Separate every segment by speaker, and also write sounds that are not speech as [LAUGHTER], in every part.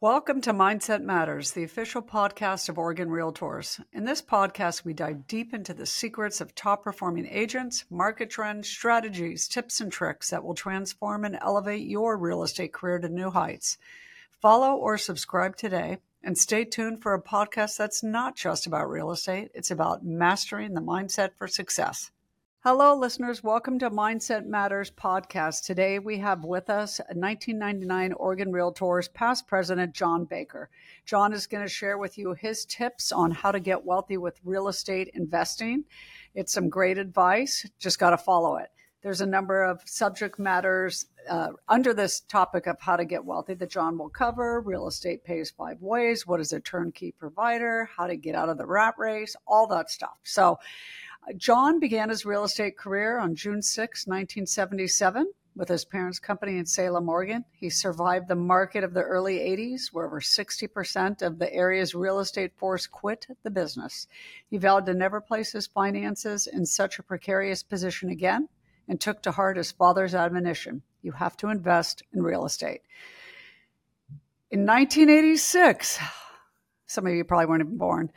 Speaker 1: Welcome to Mindset Matters, the official podcast of Oregon Realtors. In this podcast, we dive deep into the secrets of top performing agents, market trends, strategies, tips, and tricks that will transform and elevate your real estate career to new heights. Follow or subscribe today and stay tuned for a podcast that's not just about real estate, it's about mastering the mindset for success. Hello, listeners. Welcome to Mindset Matters podcast. Today we have with us 1999 Oregon Realtors past president John Baker. John is going to share with you his tips on how to get wealthy with real estate investing. It's some great advice. Just got to follow it. There's a number of subject matters uh, under this topic of how to get wealthy that John will cover. Real estate pays five ways. What is a turnkey provider? How to get out of the rat race? All that stuff. So, John began his real estate career on June 6, 1977, with his parents' company in Salem, Oregon. He survived the market of the early 80s, where over 60% of the area's real estate force quit the business. He vowed to never place his finances in such a precarious position again and took to heart his father's admonition you have to invest in real estate. In 1986, some of you probably weren't even born.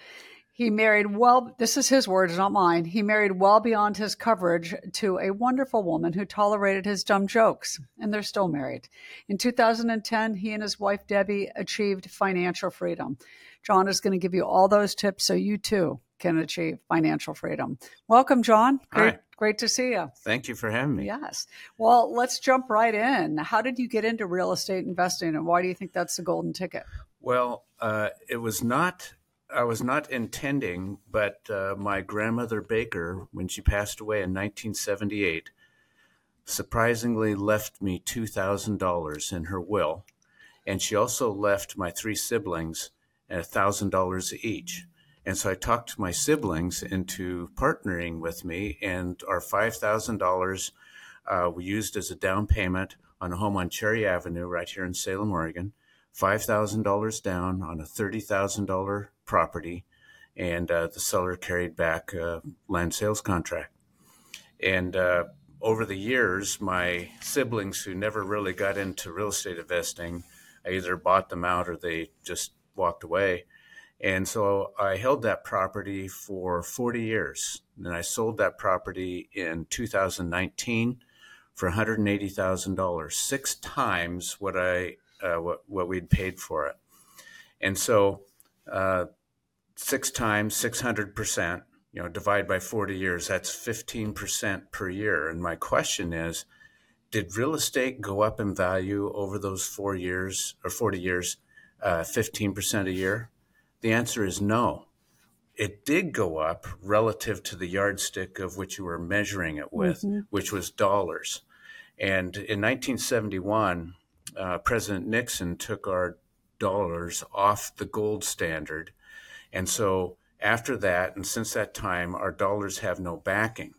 Speaker 1: He married well, this is his words, not mine. He married well beyond his coverage to a wonderful woman who tolerated his dumb jokes, and they're still married. In 2010, he and his wife Debbie achieved financial freedom. John is going to give you all those tips so you too can achieve financial freedom. Welcome, John. Great, great to see you.
Speaker 2: Thank you for having me.
Speaker 1: Yes. Well, let's jump right in. How did you get into real estate investing, and why do you think that's the golden ticket?
Speaker 2: Well, uh, it was not, I was not intending, but uh, my grandmother Baker, when she passed away in 1978, surprisingly left me $2,000 in her will. And she also left my three siblings $1,000 each. And so I talked my siblings into partnering with me, and our $5,000 uh, we used as a down payment on a home on Cherry Avenue right here in Salem, Oregon. $5,000 down on a $30,000 property, and uh, the seller carried back a land sales contract. And uh, over the years, my siblings who never really got into real estate investing, I either bought them out or they just walked away. And so I held that property for 40 years. And I sold that property in 2019 for $180,000, six times what I uh, what, what we'd paid for it. And so uh, six times 600%, you know, divide by 40 years, that's 15% per year. And my question is, did real estate go up in value over those four years or 40 years, uh, 15% a year? The answer is no. It did go up relative to the yardstick of which you were measuring it with, mm-hmm. which was dollars. And in 1971, uh, President Nixon took our dollars off the gold standard. And so after that, and since that time, our dollars have no backing.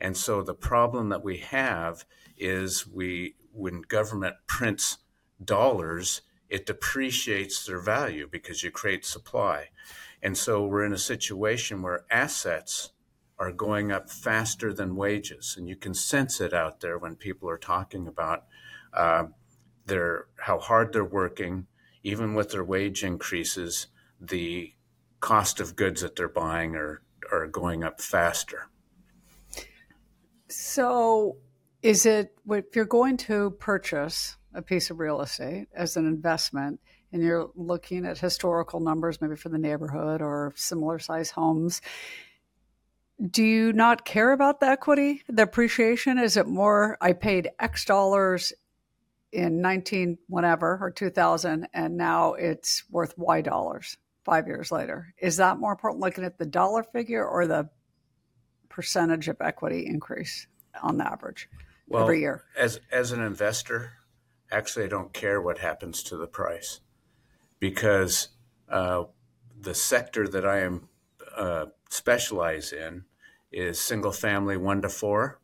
Speaker 2: And so the problem that we have is we, when government prints dollars, it depreciates their value because you create supply. And so we're in a situation where assets are going up faster than wages. And you can sense it out there when people are talking about uh, their how hard they're working, even with their wage increases, the cost of goods that they're buying are are going up faster.
Speaker 1: So, is it if you're going to purchase a piece of real estate as an investment and you're looking at historical numbers, maybe for the neighborhood or similar size homes, do you not care about the equity, the appreciation? Is it more I paid X dollars in 19 whatever or 2000 and now it's worth y dollars five years later. Is that more important looking at the dollar figure or the percentage of equity increase on the average
Speaker 2: well,
Speaker 1: every year?
Speaker 2: as as an investor actually i don't care what happens to the price because uh, the sector that i am uh, specialize in is single family one to four.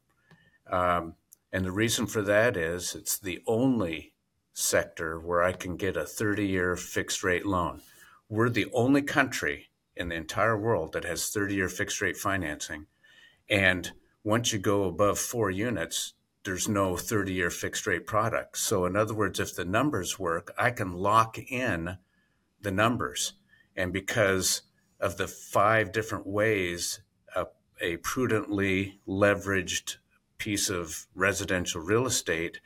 Speaker 2: Um, and the reason for that is it's the only sector where I can get a 30 year fixed rate loan. We're the only country in the entire world that has 30 year fixed rate financing. And once you go above four units, there's no 30 year fixed rate product. So, in other words, if the numbers work, I can lock in the numbers. And because of the five different ways a, a prudently leveraged piece of residential real estate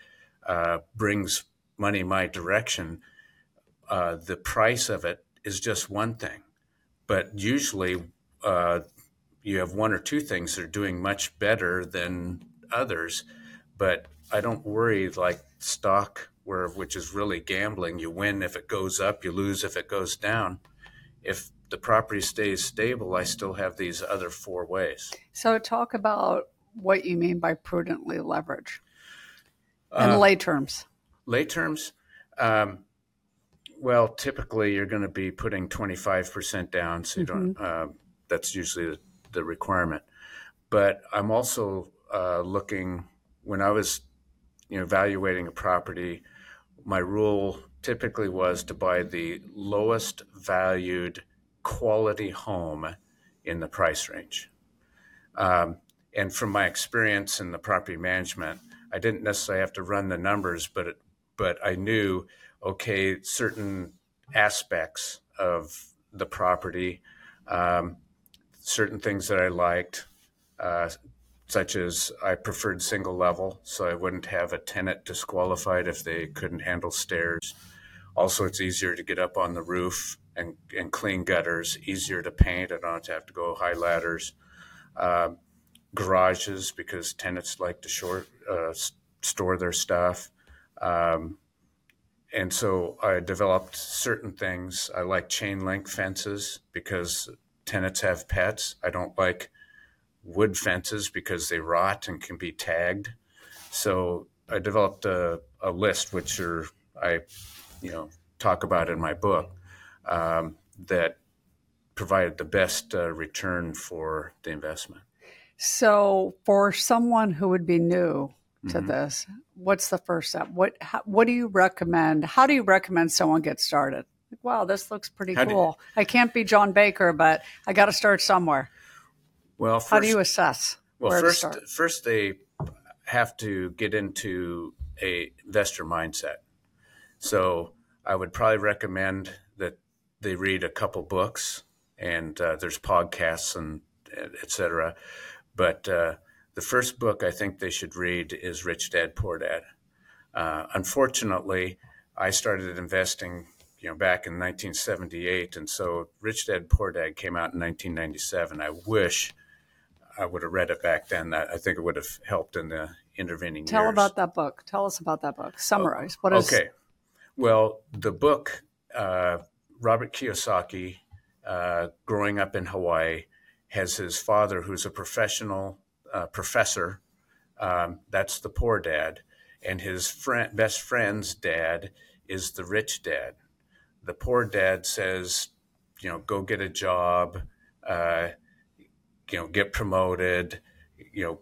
Speaker 2: uh, brings money my direction, uh, the price of it is just one thing. But usually, uh, you have one or two things that are doing much better than others. But I don't worry like stock, where which is really gambling. You win if it goes up, you lose if it goes down. If the property stays stable, I still have these other four ways.
Speaker 1: So, talk about what you mean by prudently leverage in uh, lay terms.
Speaker 2: Lay terms, um, well, typically you're going to be putting 25% down, so you mm-hmm. don't. Uh, that's usually the, the, requirement. But I'm also uh, looking when I was, you know, evaluating a property. My rule typically was to buy the lowest valued quality home in the price range. Um, and from my experience in the property management, I didn't necessarily have to run the numbers, but it, but I knew okay certain aspects of the property, um, certain things that I liked, uh, such as I preferred single level, so I wouldn't have a tenant disqualified if they couldn't handle stairs. Also, it's easier to get up on the roof and, and clean gutters, easier to paint. I don't have to go high ladders. Um, garages because tenants like to short, uh, store their stuff. Um, and so I developed certain things. I like chain link fences because tenants have pets. I don't like wood fences because they rot and can be tagged. So I developed a, a list, which are I, you know, talk about in my book, um, that provided the best uh, return for the investment.
Speaker 1: So, for someone who would be new to mm-hmm. this, what's the first step? What how, what do you recommend? How do you recommend someone get started? Like, wow, this looks pretty how cool. You, I can't be John Baker, but I got to start somewhere.
Speaker 2: Well, first,
Speaker 1: how do you assess?
Speaker 2: Well, first, first they have to get into a investor mindset. So, I would probably recommend that they read a couple books, and uh, there's podcasts and et cetera but uh, the first book I think they should read is Rich Dad Poor Dad. Uh, unfortunately, I started investing, you know, back in 1978, and so Rich Dad Poor Dad came out in 1997. I wish I would have read it back then. That I think it would have helped in the intervening years.
Speaker 1: Tell
Speaker 2: years.
Speaker 1: about that book. Tell us about that book. Summarize. What is?
Speaker 2: Okay. Well, the book, uh, Robert Kiyosaki, uh, growing up in Hawaii, has his father, who's a professional uh, professor. Um, that's the poor dad. And his friend, best friend's dad is the rich dad. The poor dad says, you know, go get a job, uh, you know, get promoted, you know,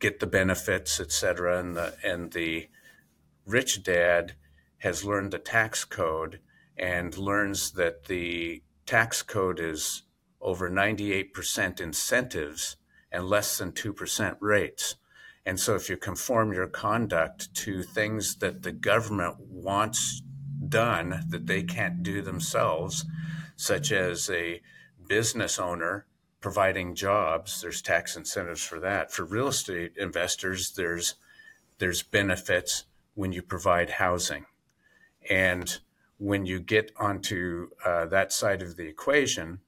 Speaker 2: get the benefits, etc. And the and the rich dad has learned the tax code and learns that the tax code is over 98% incentives and less than 2% rates. And so, if you conform your conduct to things that the government wants done that they can't do themselves, such as a business owner providing jobs, there's tax incentives for that. For real estate investors, there's there's benefits when you provide housing, and when you get onto uh, that side of the equation,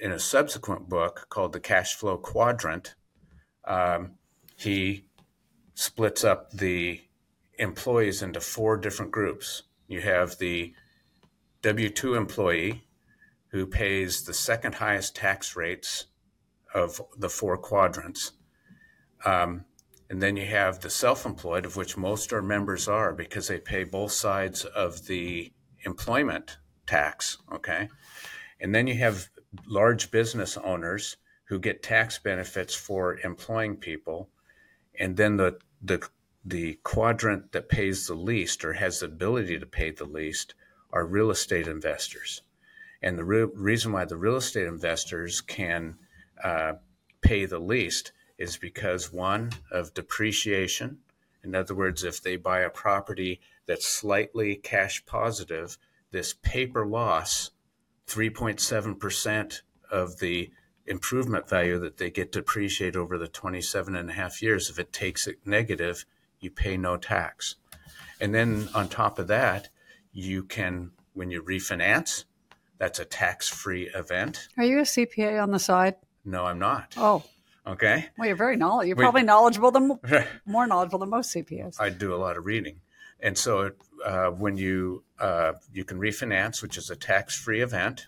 Speaker 2: in a subsequent book called The Cash Flow Quadrant, um, he splits up the employees into four different groups. You have the W 2 employee who pays the second highest tax rates of the four quadrants. Um, and then you have the self employed, of which most our members are because they pay both sides of the employment tax. Okay. And then you have large business owners who get tax benefits for employing people, and then the the the quadrant that pays the least or has the ability to pay the least are real estate investors. And the re- reason why the real estate investors can uh, pay the least is because one of depreciation, In other words, if they buy a property that's slightly cash positive, this paper loss, 3.7% of the improvement value that they get to appreciate over the 27 and a half years, if it takes it negative, you pay no tax. And then on top of that, you can, when you refinance, that's a tax free event.
Speaker 1: Are you a CPA on the side?
Speaker 2: No, I'm not.
Speaker 1: Oh,
Speaker 2: Okay.
Speaker 1: well, you're very knowledgeable. You're
Speaker 2: Wait.
Speaker 1: probably knowledgeable than [LAUGHS] more knowledgeable than most CPAs.
Speaker 2: I do a lot of reading, and so uh, when you uh, you can refinance, which is a tax-free event,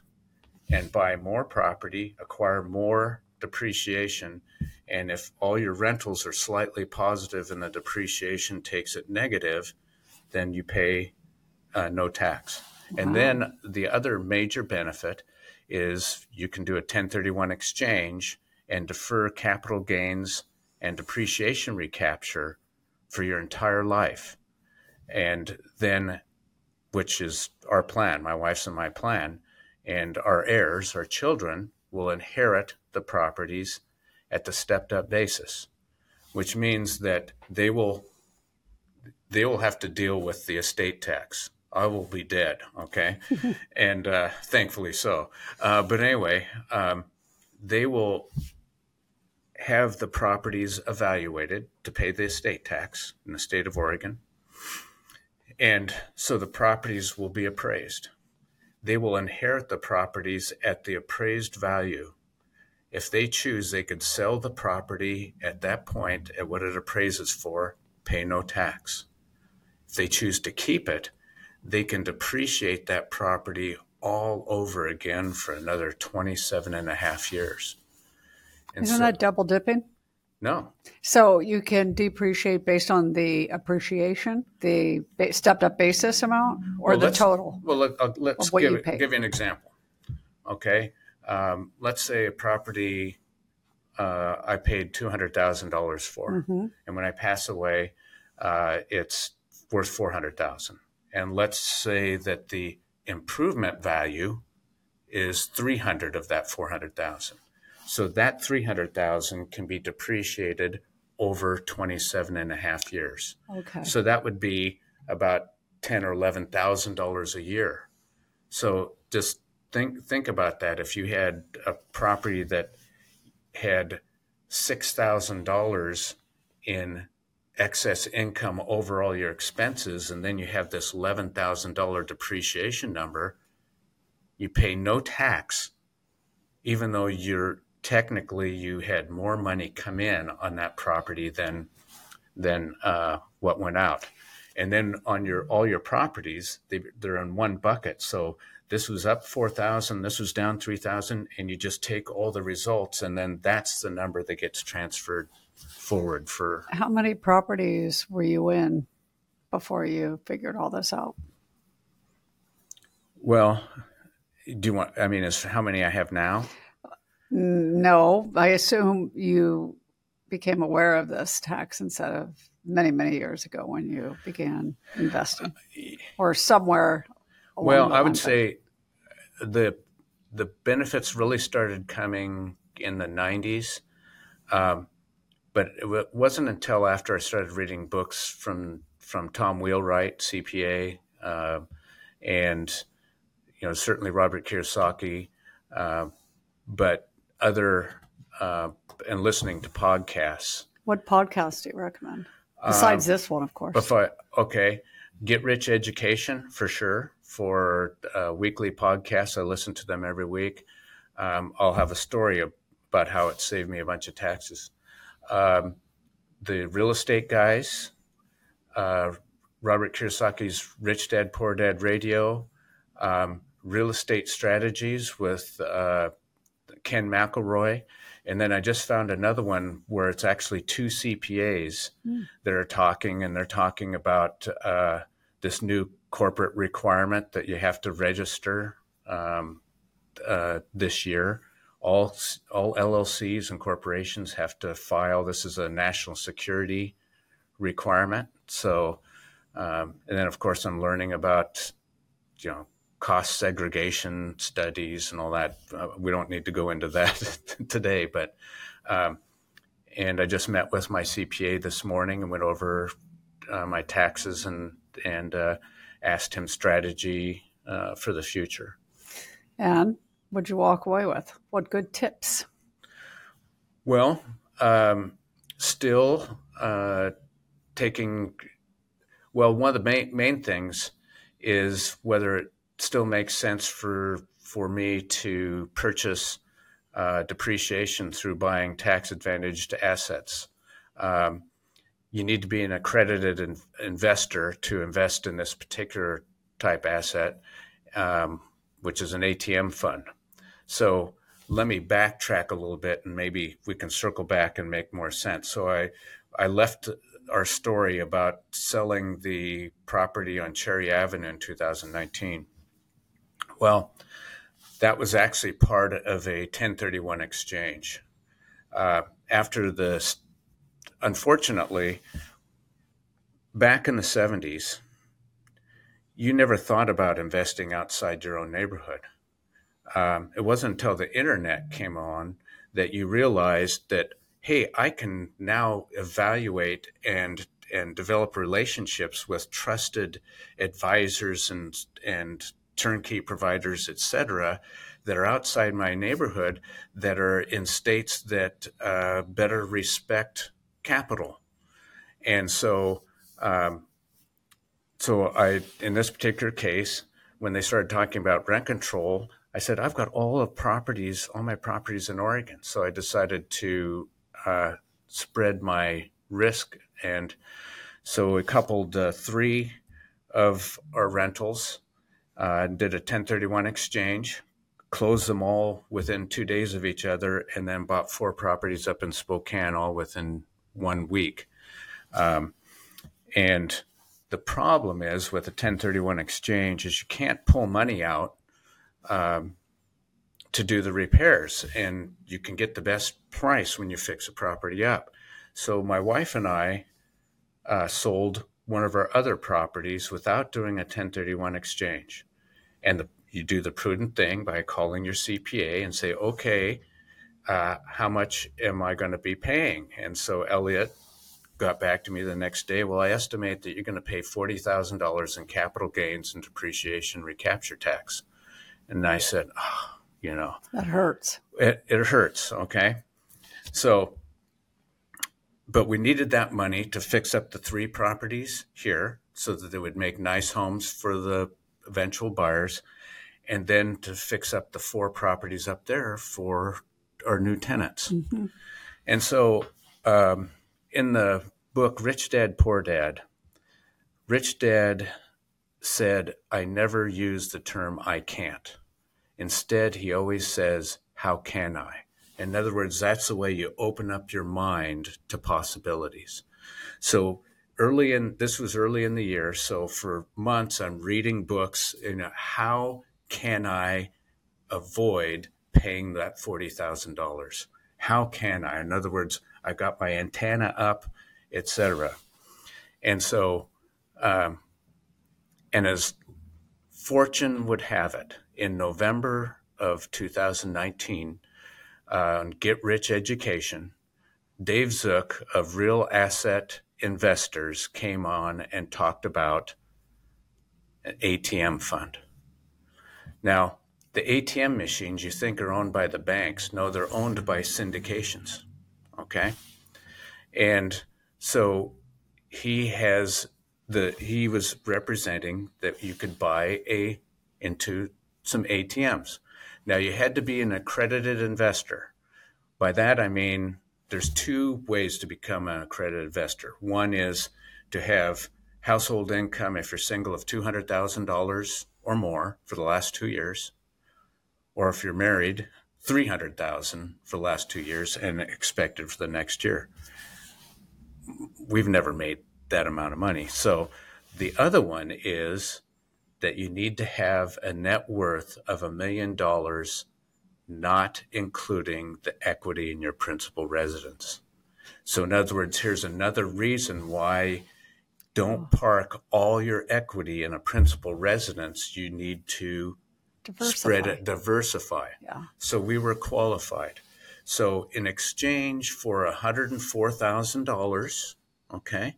Speaker 2: and buy more property, acquire more depreciation, and if all your rentals are slightly positive and the depreciation takes it negative, then you pay uh, no tax. And then the other major benefit is you can do a 1031 exchange and defer capital gains and depreciation recapture for your entire life. And then, which is our plan, my wife's and my plan, and our heirs, our children, will inherit the properties at the stepped up basis, which means that they will they will have to deal with the estate tax. I will be dead, okay, [LAUGHS] and uh, thankfully so. Uh, but anyway, um, they will have the properties evaluated to pay the estate tax in the state of Oregon. And so the properties will be appraised. They will inherit the properties at the appraised value. If they choose, they could sell the property at that point at what it appraises for, pay no tax. If they choose to keep it, they can depreciate that property all over again for another 27 and a half years. And
Speaker 1: Isn't
Speaker 2: so-
Speaker 1: that double dipping?
Speaker 2: No,
Speaker 1: So you can depreciate based on the appreciation, the ba- stepped up basis amount, or
Speaker 2: Well,
Speaker 1: the total.
Speaker 2: Well, let, uh, let's give,
Speaker 1: you
Speaker 2: it- give you an example. Okay. Um, let's say a property uh, I paid $200,000 for.
Speaker 1: Mm-hmm.
Speaker 2: And when I pass away, uh, it's worth 400000 And let's say that the improvement value is 300 of that 400000 So that 300000 can be depreciated over 27 and a half years.
Speaker 1: Okay.
Speaker 2: So that would be about ten or eleven thousand dollars a year. So just think think about that. If you had a property that had six thousand dollars in excess income over all your expenses, and then you have this eleven thousand dollar depreciation number, you pay no tax, even though you're technically you had more money come in on that property than than uh, what went out. And then on your all your properties, they, they're in one bucket. So this was up four thousand, this was down three thousand, and you just take all the results, and then that's the number that gets transferred forward for.
Speaker 1: How many properties were you in before you figured all this out?
Speaker 2: Well, do you want? I mean, is how many I have now?
Speaker 1: No, I assume you became aware of this tax instead of many, many years ago when you began investing, or somewhere.
Speaker 2: Well, I would say the the benefits really started coming in the '90s, um, but it wa- wasn't until after I started reading books from from Tom Wheelwright, CPA, uh, and you know certainly Robert Kiyosaki, uh, but other uh, and listening to podcasts.
Speaker 1: What podcast do you recommend? Besides this one, of course.
Speaker 2: I okay, Get Rich Education for sure. For uh, weekly podcasts, I listen to them every week. Um, I'll have a story about how it saved me a bunch of taxes. Um, the real estate guys, uh, Robert Kiyosaki's Rich Dad Poor Dad Radio, um, real estate strategies with uh, Ken McElroy. And then I just found another one where it's actually two CPAs that are talking, and they're talking about uh, this new corporate requirement that you have to register um, uh, this year. All all LLCs and corporations have to file. This is a national security requirement. So, um, and then of course I'm learning about you know cost segregation studies and all that. Uh, we don't need to go into that [LAUGHS] today, but um, and I just met with my CPA this morning and went over uh, my taxes and and uh, asked him strategy uh, for the future.
Speaker 1: And what'd you walk away with? What good tips?
Speaker 2: Well, um, still uh, taking. Well, one of the main main things is whether it still makes sense for for me to purchase uh, depreciation through buying tax advantaged assets. Um, you need to be an accredited in, investor to invest in this particular type asset, um, which is an ATM fund. So let me backtrack a little bit and maybe we can circle back and make more sense. So I, I left our story about selling the property on Cherry Avenue in 2019. Well, that was actually part of a 1031 exchange. Uh, after the, unfortunately, back in the 70s, you never thought about investing outside your own neighborhood um, it wasn't until the internet came on that you realized that hey i can now evaluate and and develop relationships with trusted advisors and and turnkey providers etc that are outside my neighborhood that are in states that uh, better respect capital and so um, so i in this particular case when they started talking about rent control I said, I've got all of properties, all my properties in Oregon. So I decided to uh, spread my risk. And so we coupled uh, three of our rentals, uh, did a 1031 exchange, closed them all within two days of each other, and then bought four properties up in Spokane all within one week. Um, and the problem is with a 1031 exchange is you can't pull money out um, to do the repairs, and you can get the best price when you fix a property up. So my wife and I uh, sold one of our other properties without doing a 1031 exchange, and the, you do the prudent thing by calling your CPA and say, okay. Uh, how much am I going to be paying? And so Elliot got back to me the next day. Well, I estimate that you're going to pay $40,000 in capital gains and depreciation recapture tax. And I said, oh, you know,
Speaker 1: that hurts.
Speaker 2: It, it hurts. Okay. So, but we needed that money to fix up the three properties here so that they would make nice homes for the eventual buyers and then to fix up the four properties up there for our new tenants. Mm-hmm. And so, um, in the book Rich Dad Poor Dad, Rich Dad said, I never use the term I can't. Instead, he always says, How can I? In other words, that's the way you open up your mind to possibilities. So, early in this was early in the year. So, for months, I'm reading books. You know, how can I avoid paying that $40,000? How can I? In other words, I got my antenna up, etc. And so, um, and as fortune would have it, in November of 2019 uh, Get Rich Education, Dave Zook of Real Asset Investors came on and talked about an ATM fund. Now, the ATM machines you think are owned by the banks, no, they're owned by syndications. Okay. And so he has the, he was representing that you could buy a into some ATMs. Now, you had to be an accredited investor. By that, I mean there's two ways to become an accredited investor. One is to have household income, if you're single, of $200,000 or more for the last two years, or if you're married, 300,000 for the last two years and expected for the next year. We've never made that amount of money. So the other one is that you need to have a net worth of a million dollars, not including the equity in your principal residence. So, in other words, here's another reason why don't park all your equity in a principal residence. You need to diversify. spread it, diversify.
Speaker 1: Yeah.
Speaker 2: So we were qualified. So in exchange for $104,000, okay,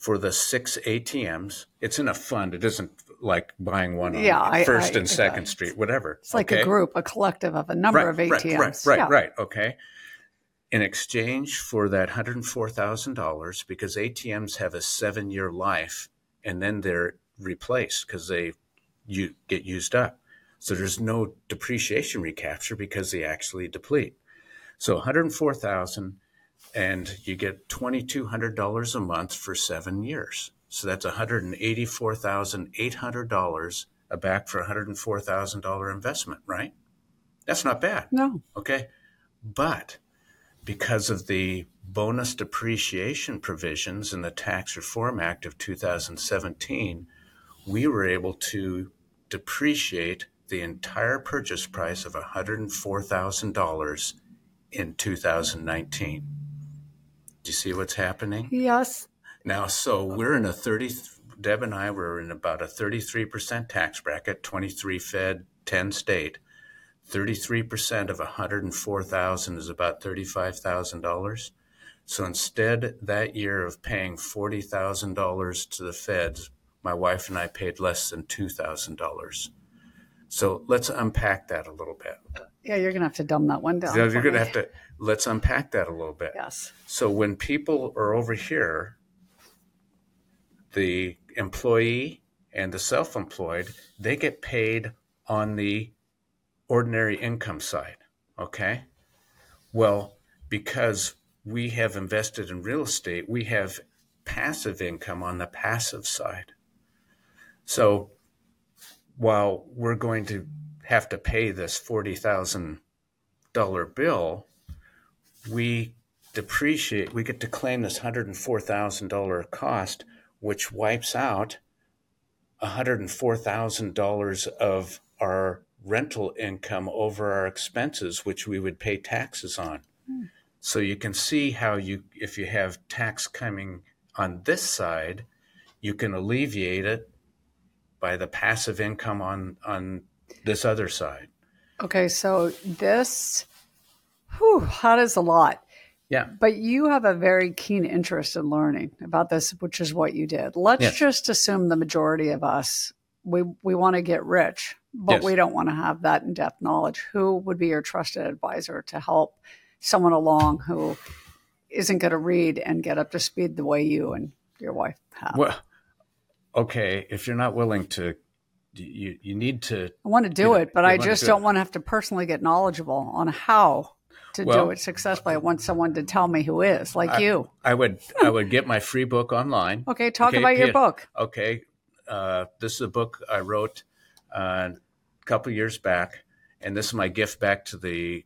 Speaker 2: for the six ATMs. It's in a fund. It isn't like buying one on
Speaker 1: Yeah, I-
Speaker 2: First
Speaker 1: I-
Speaker 2: and Second. Street, whatever.
Speaker 1: It's like a group, a collective of a number
Speaker 2: right,
Speaker 1: of ATMs.
Speaker 2: Right, right,
Speaker 1: yeah.
Speaker 2: right. Okay. In exchange for that $104,000, because ATMs have a seven year life and then they're replaced because they you get used up. So there's no depreciation recapture because they actually deplete. So 104,000 and you get $2,200 a month for seven years. So that's $184,800 a back for a $104,000 investment, right? That's not bad.
Speaker 1: No.
Speaker 2: Okay. But because of the bonus depreciation provisions in the Tax Reform Act of 2017, we were able to depreciate the entire purchase price of $104,000 in 2019. Do you see what's happening?
Speaker 1: Yes.
Speaker 2: Now, so uh-huh. we're in a 30, Deb and I were in about a 33% tax bracket, 23 Fed, 10 state. 33% of 104,000 is about $35,000. So instead that year of paying $40,000 to the feds, my wife and I paid less than $2,000. So let's unpack that a little bit.
Speaker 1: Yeah, you're going to have to dumb that one down.
Speaker 2: So you're going to have to let's unpack that a little bit.
Speaker 1: Yes.
Speaker 2: So when people are over here, the employee and the self employed, they get paid on the ordinary income side. Okay. Well, because we have invested in real estate, we have passive income on the passive side. So while we're going to have to pay this $40,000 bill, we depreciate, we get to claim this $104,000 cost, which wipes out $104,000 of our rental income over our expenses, which we would pay taxes on. Hmm. So you can see how you, if you have tax coming on this side, you can alleviate it by the passive income on on this other side.
Speaker 1: Okay, so this, whew, that is a lot.
Speaker 2: Yeah.
Speaker 1: But you have a very keen interest in learning about this, which is what you did. Let's
Speaker 2: Yes.
Speaker 1: just assume the majority of us we we want to get rich, but
Speaker 2: Yes.
Speaker 1: we don't want to have that in depth knowledge. Who would be your trusted advisor to help someone along who isn't going to read and get up to speed the way you and your wife have?
Speaker 2: Well, okay, if you're not willing to, you you need to.
Speaker 1: I want to do
Speaker 2: You-
Speaker 1: it, but I just
Speaker 2: do
Speaker 1: don't
Speaker 2: it.
Speaker 1: want to have to personally get knowledgeable on how to do it successfully. I want someone to tell me who is, like you.
Speaker 2: I would I would get my [LAUGHS] free book online.
Speaker 1: Okay, talk
Speaker 2: Okay,
Speaker 1: about your book.
Speaker 2: Okay, uh, this is a book I wrote uh, a couple years back, and this is my gift back to the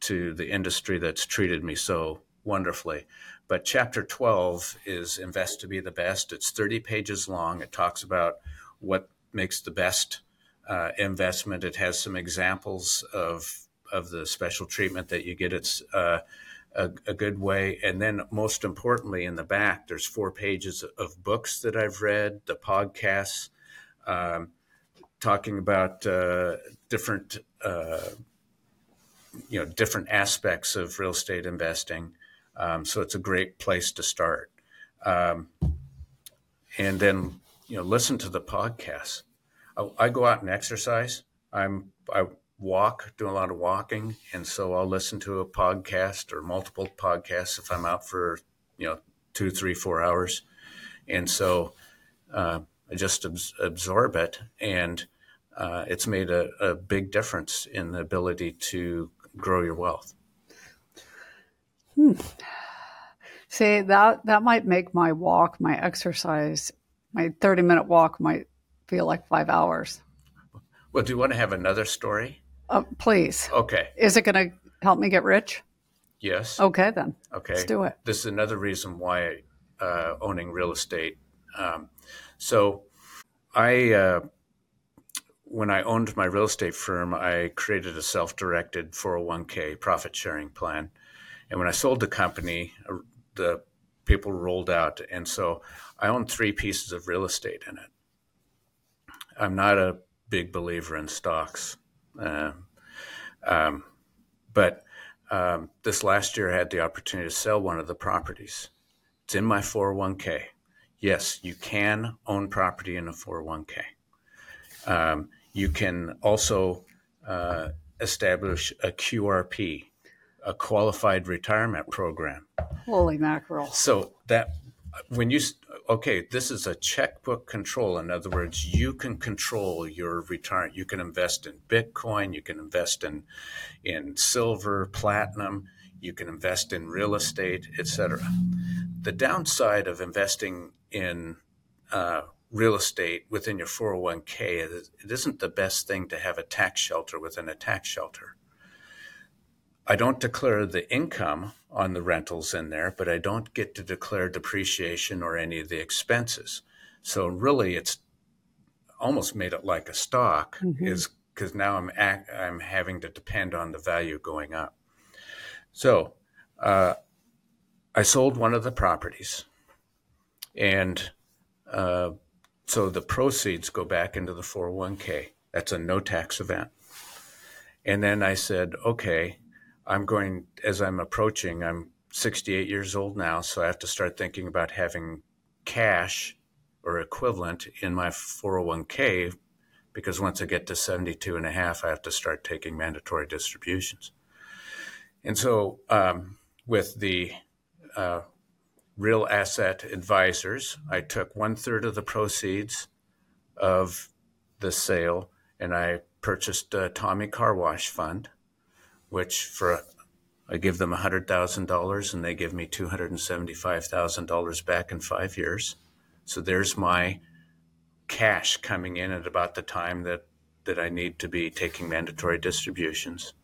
Speaker 2: to the industry that's treated me so wonderfully. But chapter 12 is Invest to Be the Best. It's 30 pages long. It talks about what makes the best uh, investment. It has some examples of of the special treatment that you get. It's uh, a, a good way. And then, most importantly, in the back, there's four pages of books that I've read, the podcasts, um, talking about uh, different, uh, you know, different aspects of real estate investing. Um, so it's a great place to start. Um, and then, you know, listen to the podcasts. I, I go out and exercise. I'm I walk, do a lot of walking, and so I'll listen to a podcast or multiple podcasts if I'm out for you know two, three, four hours, and so uh, I just abs- absorb it, and uh, it's made a, a big difference in the ability to grow your wealth.
Speaker 1: See that that might make my walk, my exercise, my thirty minute walk might feel like five hours.
Speaker 2: Well, do you want to have another story?
Speaker 1: Uh, please,
Speaker 2: Okay.
Speaker 1: is it going to help me get rich?
Speaker 2: Yes.
Speaker 1: Okay, then
Speaker 2: Okay.
Speaker 1: let's do it.
Speaker 2: This is another reason why uh, owning real estate. Um, so, I uh, when I owned my real estate firm, I created a self-directed 401k profit sharing plan, and when I sold the company, the people rolled out, and so I own three pieces of real estate in it. I'm not a big believer in stocks, um, but um, this last year I had the opportunity to sell one of the properties. It's in my 401k. yes, you can own property in a 401k. Um, you can also uh, establish a QRP, a qualified retirement program.
Speaker 1: Holy mackerel.
Speaker 2: So that when you okay, this is a checkbook control. In other words, you can control your retirement. You can invest in Bitcoin. You can invest in in silver, platinum. You can invest in real estate, etc. The downside of investing in uh, real estate within your 401k is it isn't the best thing to have a tax shelter within a tax shelter. I don't declare the income on the rentals in there, but I don't get to declare depreciation or any of the expenses. So really, it's almost made it like a stock, mm-hmm. is because now I'm act, I'm having to depend on the value going up. So uh, I sold one of the properties, and uh, so the proceeds go back into the 401k. That's a no tax event. And then I said, okay, I'm going, as I'm approaching, I'm 68 years old now, so I have to start thinking about having cash or equivalent in my 401k because once I get to 72 and a half, I have to start taking mandatory distributions. And so, um, with the uh, real asset advisors, I took one third of the proceeds of the sale and I purchased a Tommy Car Wash Fund which for I give them $100,000 and they give me $275,000 back in five years. So there's my cash coming in at about the time that, that I need to be taking mandatory distributions.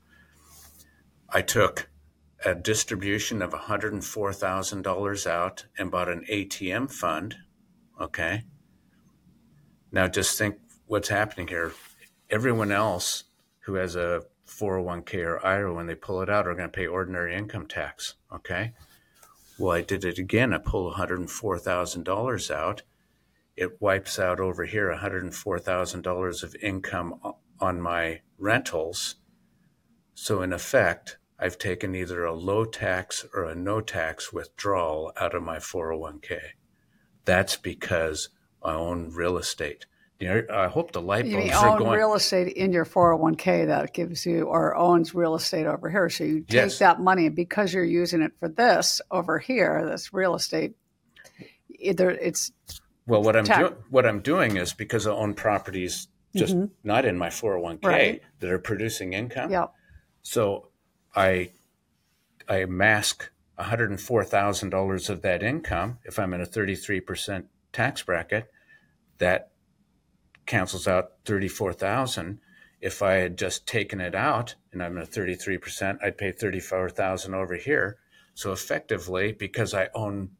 Speaker 2: I took a distribution of $104,000 out and bought an ATM fund. Okay. Now just think what's happening here. Everyone else who has a 401k or IRA, when they pull it out, are going to pay ordinary income tax. Okay. Well, I did it again. I pulled $104,000 out. It wipes out over here $104,000 of income on my rentals. So, in effect, I've taken either a low tax or a no tax withdrawal out of my 401k. That's because I own real estate. You know, I hope the light bulbs
Speaker 1: you
Speaker 2: are
Speaker 1: own
Speaker 2: going.
Speaker 1: real estate in your 401k that gives you, or owns real estate over here. So you take yes. that money, and because you're using it for this over here, this real estate, either it's
Speaker 2: well, what I'm doing, what I'm doing is because I own properties just mm-hmm. not in my 401k right. that are producing income.
Speaker 1: Yep.
Speaker 2: So I I mask $104,000 of that income if I'm in a 33% tax bracket. That cancels out 34,000. If I had just taken it out and I'm at 33%, I'd pay 34,000 over here. So effectively, because I own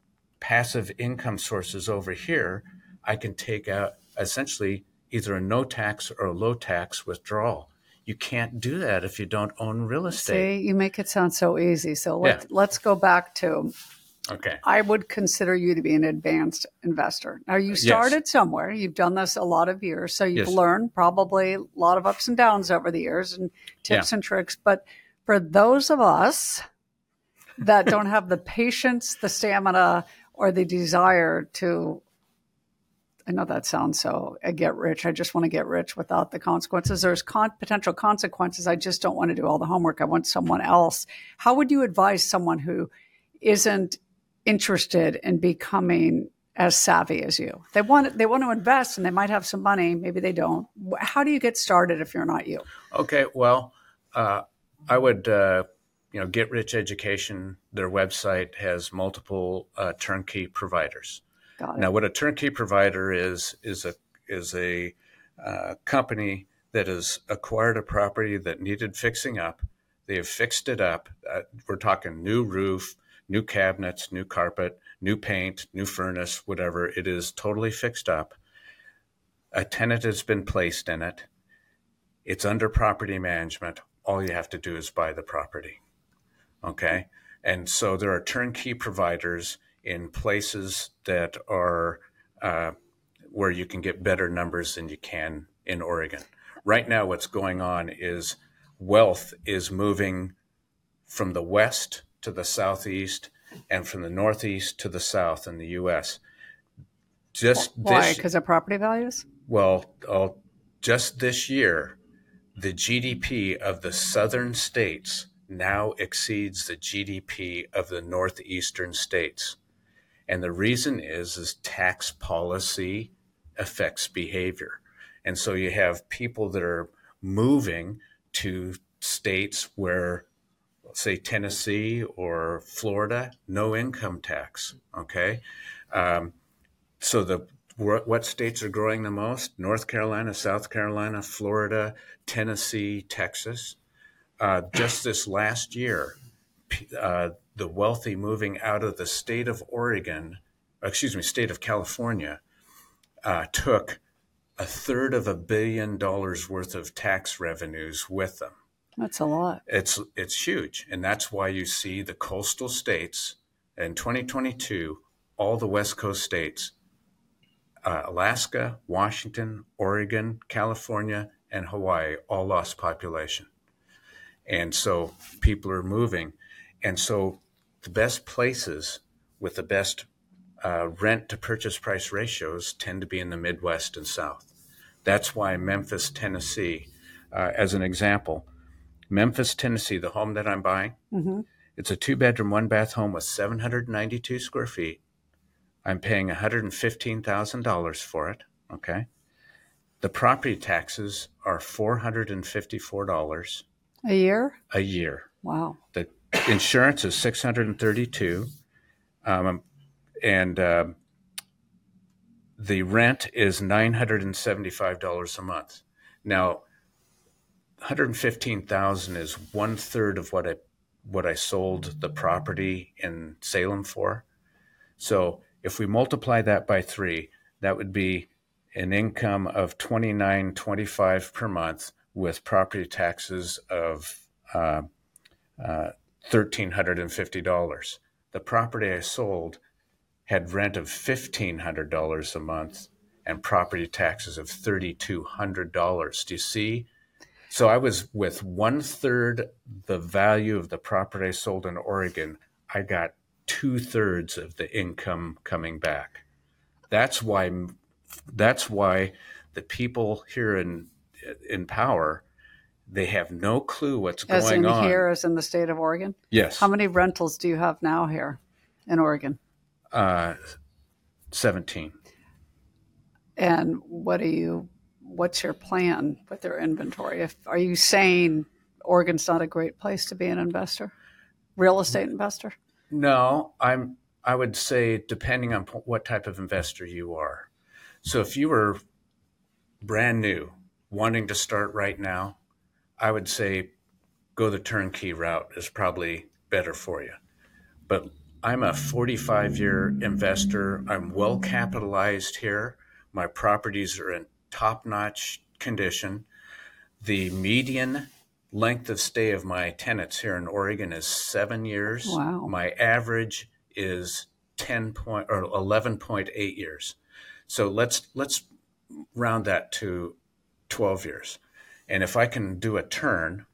Speaker 2: passive income sources over here, I can take out essentially either a no tax or a low tax withdrawal. You can't do that if you don't own real estate.
Speaker 1: See, you make it sound so easy. So let, yeah. let's go back to
Speaker 2: Okay.
Speaker 1: I would consider you to be an advanced investor. Now, you started yes. somewhere. You've done this a lot of years. So you've yes. learned probably a lot of ups and downs over the years and tips yeah. and tricks. But for those of us that don't have the patience, the stamina, or the desire to, I know that sounds so, I get rich. I just want to get rich without the consequences. There's con- potential consequences. I just don't want to do all the homework. I want someone else. How would you advise someone who isn't interested in becoming as savvy as you. They want they want to invest and they might have some money, maybe they don't. How do you get started if you're not you?
Speaker 2: Okay, well, uh, I would uh, you know Get Rich Education. Their website has multiple uh, turnkey providers. Now, what a turnkey provider is is a is a uh, company that has acquired a property that needed fixing up. They have fixed it up. Uh, we're talking new roof, new cabinets, new carpet, new paint, new furnace, whatever. It is totally fixed up. A tenant has been placed in it. It's under property management. All you have to do is buy the property. Okay. And so there are turnkey providers in places that are uh, where you can get better numbers than you can in Oregon. Right now, what's going on is wealth is moving from the west to the southeast and from the northeast to the south in the U.S. just
Speaker 1: Why? Because of property values?
Speaker 2: well, uh, just this year, the GDP of the southern states now exceeds the GDP of the northeastern states. And the reason is is tax policy affects behavior. And so you have people that are moving to states where say Tennessee or Florida, no income tax. Okay. Um, so the what states are growing the most? North Carolina, South Carolina, Florida, Tennessee, Texas. Uh, just this last year, uh, the wealthy moving out of the state of Oregon, excuse me, state of California, uh, took a third of a billion dollars worth of tax revenues with them.
Speaker 1: That's a lot.
Speaker 2: It's it's huge, and that's why you see the coastal states in 2022, all the West Coast states, uh, Alaska, Washington, Oregon, California, and Hawaii all lost population, and so people are moving, and so the best places with the best uh, rent to purchase price ratios tend to be in the Midwest and South. That's why Memphis, Tennessee, uh, as an example Memphis, Tennessee, the home that I'm buying.
Speaker 1: Mm-hmm.
Speaker 2: It's a two bedroom, one bath home with 792 square feet. I'm paying $115,000 for it. Okay. The property taxes are $454
Speaker 1: A year?
Speaker 2: a year.
Speaker 1: Wow.
Speaker 2: The insurance is 632 um, and uh, the rent is $975 a month. Now, 115,000 is one third of what I what I sold the property in Salem for. So if we multiply that by three, that would be an income of 29.25 per month with property taxes of uh, uh, $1,350. The property I sold had rent of $1,500 a month and property taxes of $3,200. Do you see so I was with one third the value of the property I sold in Oregon. I got two thirds of the income coming back. That's why. That's why the people here in in power they have no clue what's
Speaker 1: as
Speaker 2: going
Speaker 1: in
Speaker 2: on.
Speaker 1: here, as in the state of Oregon.
Speaker 2: Yes.
Speaker 1: How many rentals do you have now here in Oregon?
Speaker 2: Uh, Seventeen.
Speaker 1: And what are you? What's your plan with their inventory? If are you saying Oregon's not a great place to be an investor, real estate investor?
Speaker 2: No, I'm. I would say depending on what type of investor you are. So if you were brand new, wanting to start right now, I would say go the turnkey route is probably better for you. But I'm a 45 year investor. I'm well capitalized here. My properties are in top notch condition. The median length of stay of my tenants here in Oregon is seven years.
Speaker 1: Wow.
Speaker 2: My average is 10 point or 11.8 years. So let's let's round that to 12 years. And if I can do a turn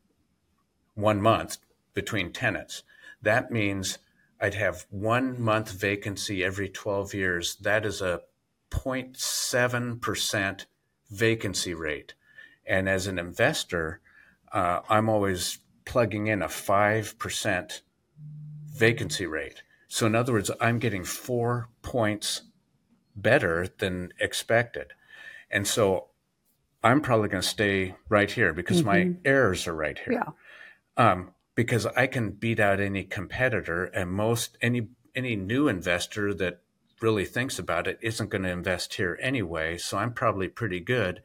Speaker 2: one month between tenants, that means I'd have one month vacancy every 12 years. That is a 0.7% vacancy rate. And as an investor, uh, I'm always plugging in a 5% vacancy rate. So, in other words, I'm getting four points better than expected. And so I'm probably going to stay right here because my errors are right here.
Speaker 1: Yeah.
Speaker 2: Um, because I can beat out any competitor and most any any new investor that really thinks about it isn't going to invest here anyway. So I'm probably pretty good.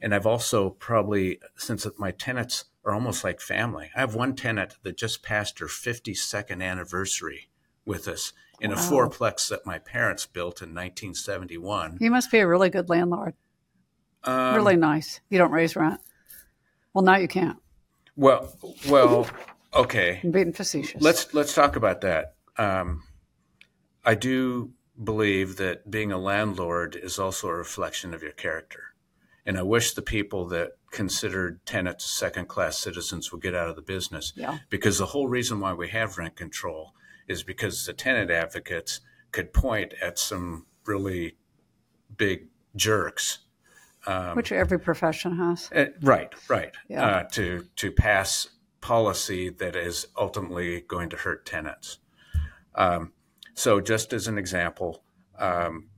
Speaker 2: And I've also probably since my tenants are almost like family. I have one tenant that just passed her 52nd anniversary with us in a
Speaker 1: Wow.
Speaker 2: fourplex that my parents built in 1971.
Speaker 1: You must be a really good landlord.
Speaker 2: Um,
Speaker 1: really nice. You don't raise rent. Well, now you can't.
Speaker 2: Well, well, okay.
Speaker 1: I'm being facetious.
Speaker 2: Let's let's talk about that. Um, I do believe that being a landlord is also a reflection of your character, and I wish the people that considered tenants second class citizens would get out of the business.
Speaker 1: Yeah.
Speaker 2: Because the whole reason why we have rent control is because the tenant advocates could point at some really big jerks.
Speaker 1: Um, Which every profession has.
Speaker 2: Uh, right, right. Yeah. Uh, to to pass policy that is ultimately going to hurt tenants. Um, so, just as an example, um,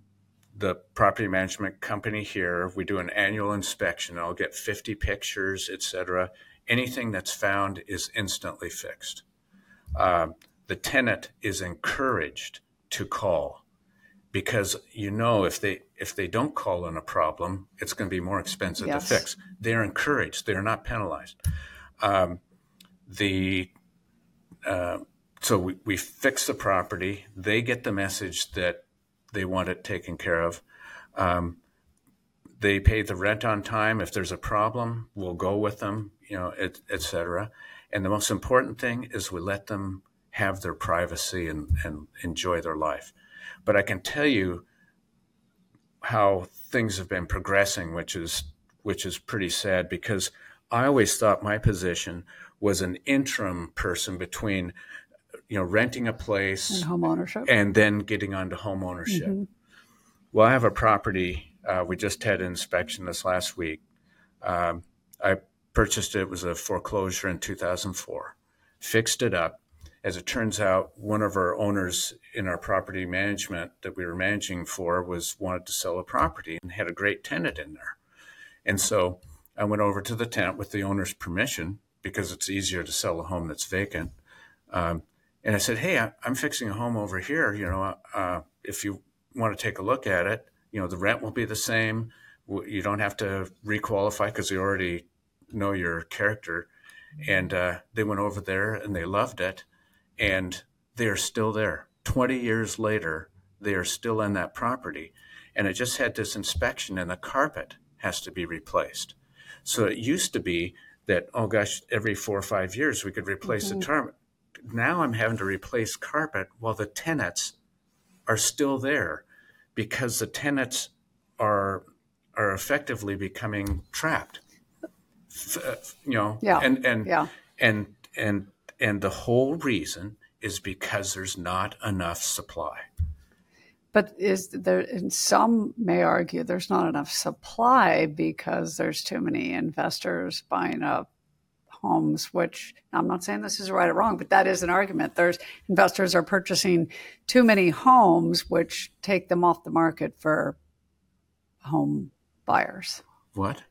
Speaker 2: the property management company here, we do an annual inspection. I'll get 50 pictures, etc. Anything that's found is instantly fixed. Um, the tenant is encouraged to call because you know if they if they don't call on a problem, it's going to be more expensive yes. to fix. They're encouraged; they're not penalized. Um, the uh, so we, we fix the property. They get the message that they want it taken care of. Um, they pay the rent on time. If there's a problem, we'll go with them, you know, etc. Et and the most important thing is we let them have their privacy and, and enjoy their life. But I can tell you how things have been progressing, which is which is pretty sad because I always thought my position was an interim person between you know renting a place
Speaker 1: and home ownership
Speaker 2: and then getting onto home ownership. Mm-hmm. Well, I have a property. Uh, we just had an inspection this last week. Um, I purchased it. It was a foreclosure in 2004. Fixed it up. As it turns out, one of our owners in our property management that we were managing for was wanted to sell a property and had a great tenant in there. And so I went over to the tenant with the owner's permission because it's easier to sell a home that's vacant. Um, and I said, "Hey, I'm fixing a home over here. You know, uh, if you want to take a look at it, you know, the rent will be the same. You don't have to requalify because you already know your character." And uh, they went over there and they loved it, and they are still there. Twenty years later, they are still in that property, and it just had this inspection, and the carpet has to be replaced. So it used to be that oh gosh, every four or five years we could replace mm-hmm. the term now I'm having to replace carpet while the tenants are still there because the tenants are are effectively becoming trapped. Uh, you know,
Speaker 1: yeah.
Speaker 2: and and
Speaker 1: yeah.
Speaker 2: and and and the whole reason is because there's not enough supply.
Speaker 1: But is there, and some may argue there's not enough supply because there's too many investors buying up homes, which I'm not saying this is right or wrong, but that is an argument. There's investors are purchasing too many homes, which take them off the market for home buyers.
Speaker 2: What?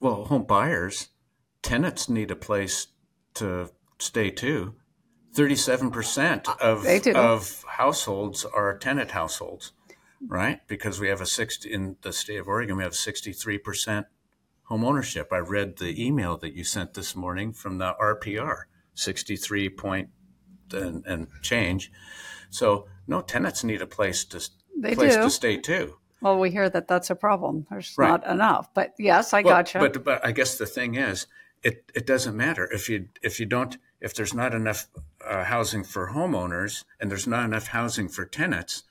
Speaker 2: Well, home buyers, tenants need a place to stay too. 37% uh, of, of households are tenant households, right? Because we have a 60, in the state of Oregon, we have 63% home ownership. I read the email that you sent this morning from the RPR, 63 point and, and change. So no tenants need a place to
Speaker 1: they
Speaker 2: place
Speaker 1: do.
Speaker 2: to stay too.
Speaker 1: Well, we hear that that's a problem. There's right. not enough. But yes, I well, gotcha.
Speaker 2: But but I guess the thing is, it it doesn't matter if you if you don't if there's not enough uh, housing for homeowners and there's not enough housing for tenants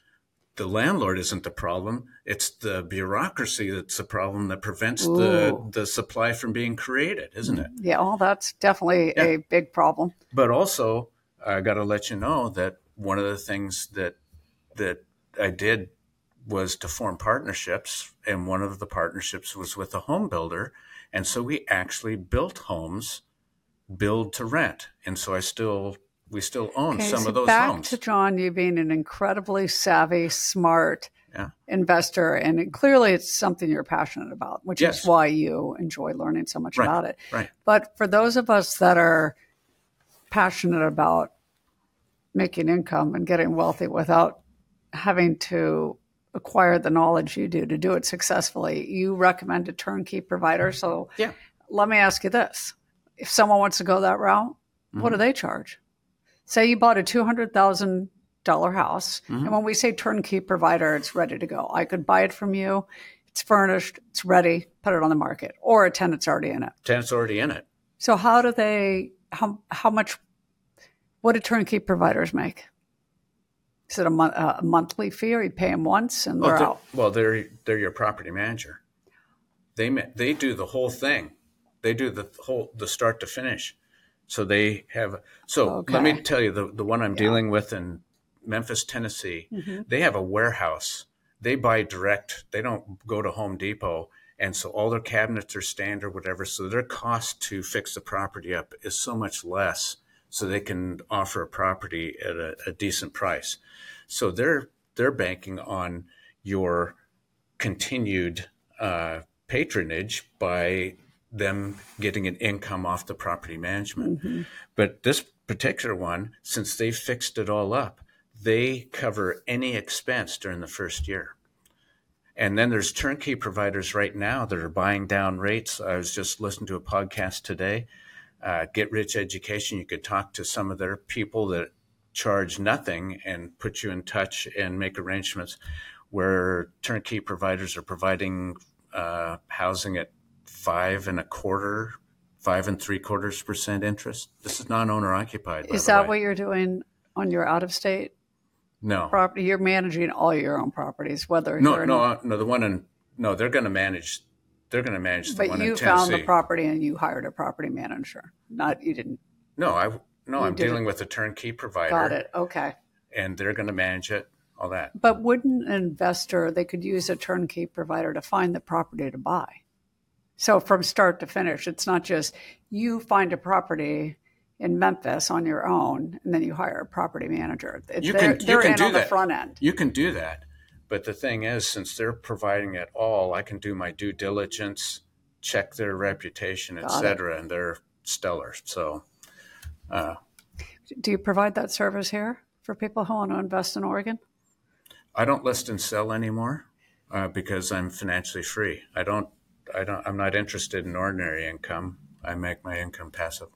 Speaker 2: the landlord isn't the problem. It's the bureaucracy that's the problem that prevents Ooh. the the supply from being created, isn't it?
Speaker 1: Yeah, well, that's definitely yeah. a big problem.
Speaker 2: But also, I got to let you know that one of the things that that I did was to form partnerships, and one of the partnerships was with a home builder, and so we actually built homes, build to rent, and so I still we still own okay, some
Speaker 1: so
Speaker 2: of those
Speaker 1: back
Speaker 2: homes.
Speaker 1: to John, you being an incredibly savvy, smart yeah. investor, and clearly it's something you're passionate about, which yes. is why you enjoy learning so much
Speaker 2: right.
Speaker 1: about it.
Speaker 2: Right.
Speaker 1: But for those of us that are passionate about making income and getting wealthy without having to acquire the knowledge you do to do it successfully, you recommend a turnkey provider. So
Speaker 2: yeah.
Speaker 1: let me ask you this. If someone wants to go that route, mm-hmm. what do they charge? Say you bought a $200,000 house. Mm-hmm. And when we say turnkey provider, it's ready to go. I could buy it from you. It's furnished. It's ready. Put it on the market. Or a tenant's already in it.
Speaker 2: Tenant's already in it.
Speaker 1: So how do they, how, how much, what do turnkey providers make? Is it a, a monthly fee or you pay them once and they're,
Speaker 2: they're
Speaker 1: out?
Speaker 2: Well, they're, they're your property manager. They, they do the whole thing. They do the whole, the start to finish. So they have. So okay. let me tell you the the one I'm yeah. dealing with in Memphis, Tennessee. Mm-hmm. They have a warehouse they buy direct. They don't go to Home Depot. And so all their cabinets are standard, whatever. So their cost to fix the property up is so much less. So they can offer a property at a, a decent price. So they're they're banking on your continued uh, patronage by them getting an income off the property management. Mm-hmm. But this particular one, since they fixed it all up, they cover any expense during the first year. And then there's turnkey providers right now that are buying down rates. I was just listening to a podcast today, uh, Get Rich Education. You could talk to some of their people that charge nothing and put you in touch and make arrangements where turnkey providers are providing uh, housing at five and a quarter, five and three quarters percent interest. This is non owner occupied.
Speaker 1: Is that what you're doing on your out of state
Speaker 2: no
Speaker 1: property? You're managing all your own properties, whether
Speaker 2: no, no, uh, no. The one in no, they're going to manage. They're going to manage the
Speaker 1: but
Speaker 2: one
Speaker 1: you
Speaker 2: in
Speaker 1: found the property and you hired a property manager. Not you didn't.
Speaker 2: No, I no. I'm dealing with a turnkey provider.
Speaker 1: Got it. Okay.
Speaker 2: And they're going to manage it. All that.
Speaker 1: But wouldn't an investor they could use a turnkey provider to find the property to buy? So from start to finish, it's not just you find a property in Memphis on your own and then you hire a property manager.
Speaker 2: You they're, can, you can do that.
Speaker 1: front end.
Speaker 2: You can do that. But the thing is, since they're providing it all, I can do my due diligence, check their reputation, et etc., and they're stellar. So, uh,
Speaker 1: do you provide that service here for people who want to invest in Oregon?
Speaker 2: I don't list and sell anymore uh, because I'm financially free. I don't I don't. I'm not interested in ordinary income. I make my income passively.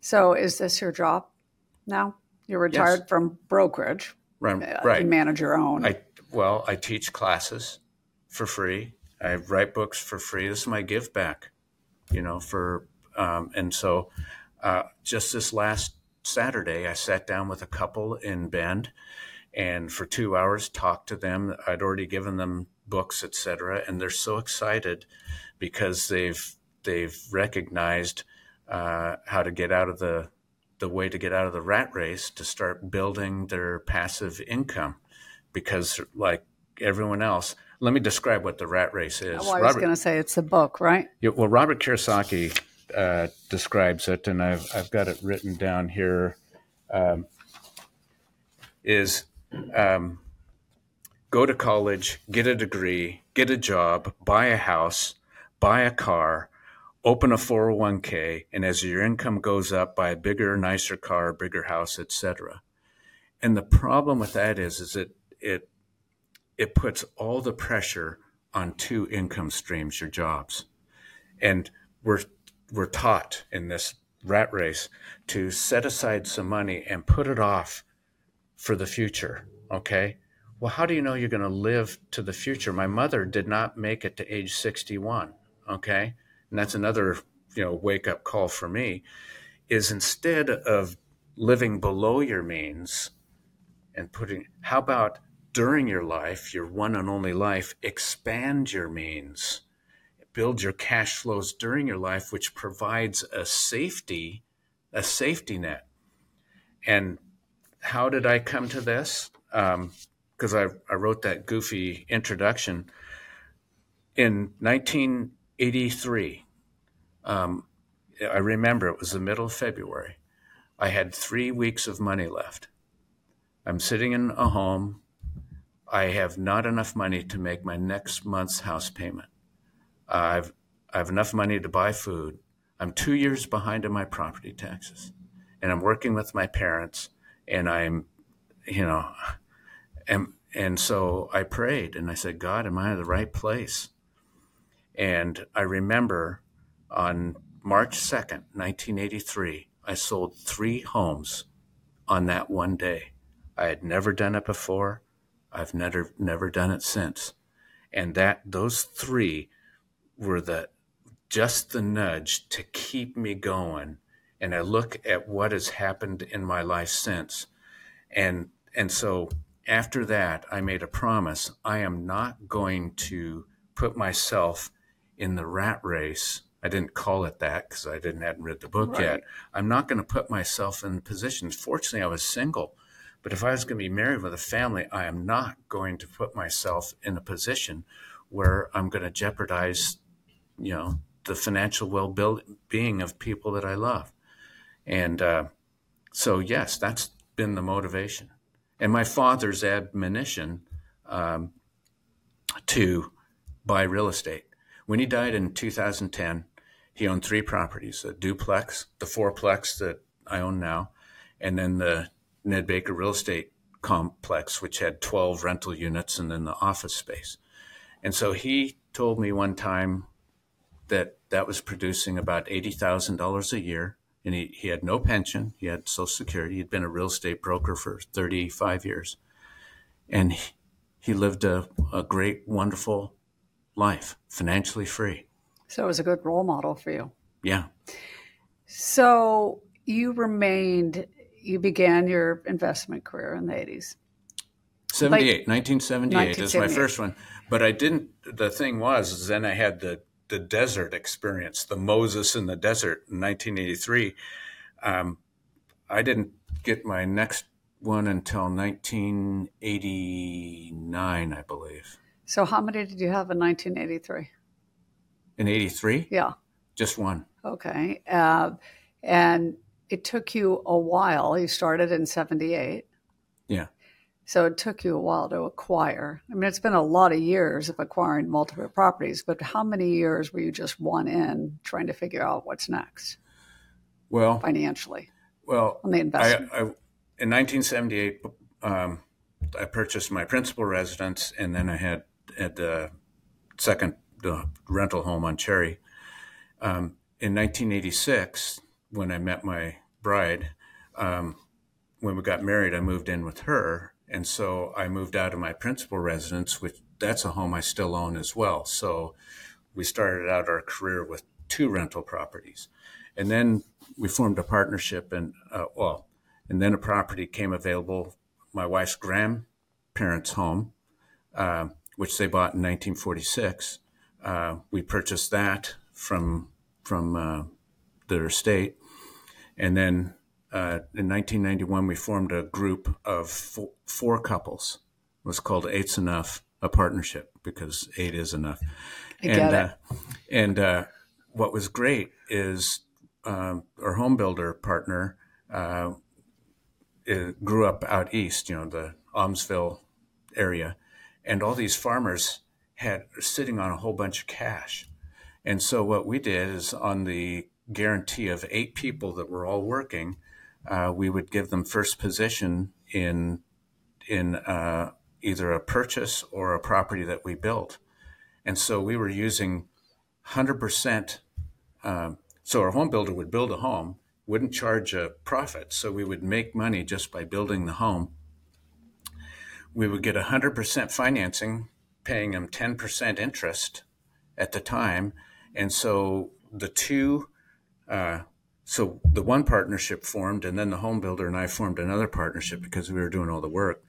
Speaker 1: So, is this your job now? You're retired yes. from brokerage.
Speaker 2: Right. Uh, right.
Speaker 1: You manage your own.
Speaker 2: I well, I teach classes for free. I write books for free. This is my give back. You know, for um, and so uh, just this last Saturday, I sat down with a couple in Bend, and for two hours talked to them. I'd already given them books, etc., and they're so excited because they've they've recognized uh, how to get out of the the way to get out of the rat race to start building their passive income because like everyone else let me describe what the rat race is
Speaker 1: well, i was going to say it's a book right
Speaker 2: yeah, well robert kiyosaki uh, describes it and I've, I've got it written down here. Um, is um, go to college get a degree get a job buy a house buy a car, open a 401k, and as your income goes up, buy a bigger, nicer car, bigger house, etc. And the problem with that is, is it it it puts all the pressure on two income streams, your jobs, and we're we're taught in this rat race to set aside some money and put it off for the future. Okay. Well, how do you know you're going to live to the future? My mother did not make it to age 61 okay? And that's another you know wake up call for me is instead of living below your means and putting how about during your life your one and only life expand your means build your cash flows during your life which provides a safety a safety net. And how did i come to this um, because I, I wrote that goofy introduction in 1983, Um, I remember it was the middle of February. I had three weeks of money left. I'm sitting in a home. I have not enough money to make my next month's house payment. I've I have enough money to buy food. I'm two years behind in my property taxes, and I'm working with my parents. And I'm, you know, and and so I prayed and I said, God, am I in the right place? And I remember on March 2nd, 1983, I sold three homes on that one day. I had never done it before. I've never never done it since. And that those three were the just the nudge to keep me going. And I look at what has happened in my life since. And and so after that I made a promise. I am not going to put myself in the rat race. I didn't call it that because I didn't hadn't read the book right. yet. I'm not going to put myself in positions. Fortunately, I was single, But if I was going to be married with a family, I am not going to put myself in a position where I'm going to jeopardize, you know, the financial well-being of people that I love. And uh, so, yes, that's been the motivation. And my father's admonition um, to buy real estate. When he died in 2010, he owned three properties a duplex, the fourplex that I own now, and then the Ned Baker Real Estate Complex, which had 12 rental units and then the office space. And so he told me one time that that was producing about $80,000 a year. And he, he had no pension. He had Social Security. He'd been a real estate broker for 35 years. And he, he lived a, a great, wonderful life, financially free.
Speaker 1: So it was a good role model for you.
Speaker 2: Yeah.
Speaker 1: So you remained, you began your investment career in the 80s.
Speaker 2: 78, 1978 is my first one. But I didn't, the thing was, then I had the the desert experience, the Moses in the desert in 1983. Um, I didn't get my next one until 1989, I believe.
Speaker 1: So, how many did you have in 1983?
Speaker 2: In 83?
Speaker 1: Yeah.
Speaker 2: Just one.
Speaker 1: Okay. Uh, and it took you a while. You started in 78.
Speaker 2: Yeah.
Speaker 1: So it took you a while to acquire. I mean, it's been a lot of years of acquiring multiple properties, but how many years were you just one in trying to figure out what's next?
Speaker 2: Well,
Speaker 1: financially.
Speaker 2: Well,
Speaker 1: on the investment.
Speaker 2: I, I, in 1978, um, I purchased my principal residence, and then I had at the second the rental home on Cherry. Um, in 1986, when I met my bride, um, when we got married, I moved in with her, and so I moved out of my principal residence, which that's a home I still own as well. So we started out our career with two rental properties. And then we formed a partnership and, uh, well, and then a property came available, my wife's grandparents' home, uh, which they bought in 1946. Uh, we purchased that from, from uh, their estate. And then uh, in 1991, we formed a group of four, four, couples. It was called Eight's Enough, a partnership because eight is enough.
Speaker 1: I and uh,
Speaker 2: and uh, what was great is um, our home builder partner uh, grew up out east, you know, the Aumsville area, and all these farmers had sitting on a whole bunch of cash. And so what we did is on the guarantee of eight people that were all working, uh, we would give them first position in in uh, either a purchase or a property that we built. And so we were using 100%. Um, so our home builder would build a home, wouldn't charge a profit. So we would make money just by building the home. We would get 100% financing, paying them 10% interest at the time. And so the two uh, so the one partnership formed, and then the home builder and I formed another partnership because we were doing all the work.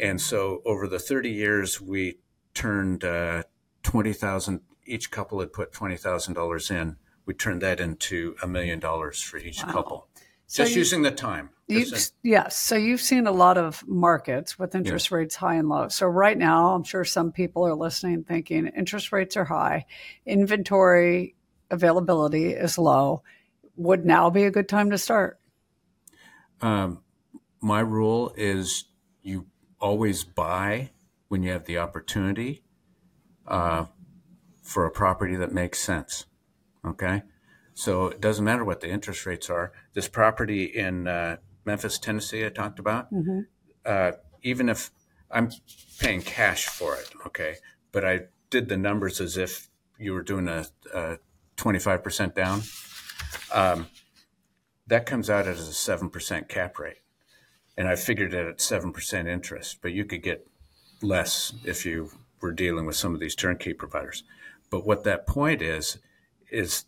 Speaker 2: And so over the 30 years, we turned uh, 20,000, each couple had put $20,000 in. We turned that into a million dollars for each wow. couple. So just you, using the time.
Speaker 1: yes. So you've seen a lot of markets with interest rates high and low. So right now, I'm sure some people are listening thinking interest rates are high, inventory availability is low would now be a good time to start?
Speaker 2: Um, my rule is you always buy when you have the opportunity uh, for a property that makes sense. Okay. So it doesn't matter what the interest rates are. This property in uh, Memphis, Tennessee, I talked about, mm-hmm. uh, even if I'm paying cash for it, okay, but I did the numbers as if you were doing a, a 25% down um, that comes out as a 7% cap rate. And I figured it at 7% interest, but you could get less if you were dealing with some of these turnkey providers. But what that point is, is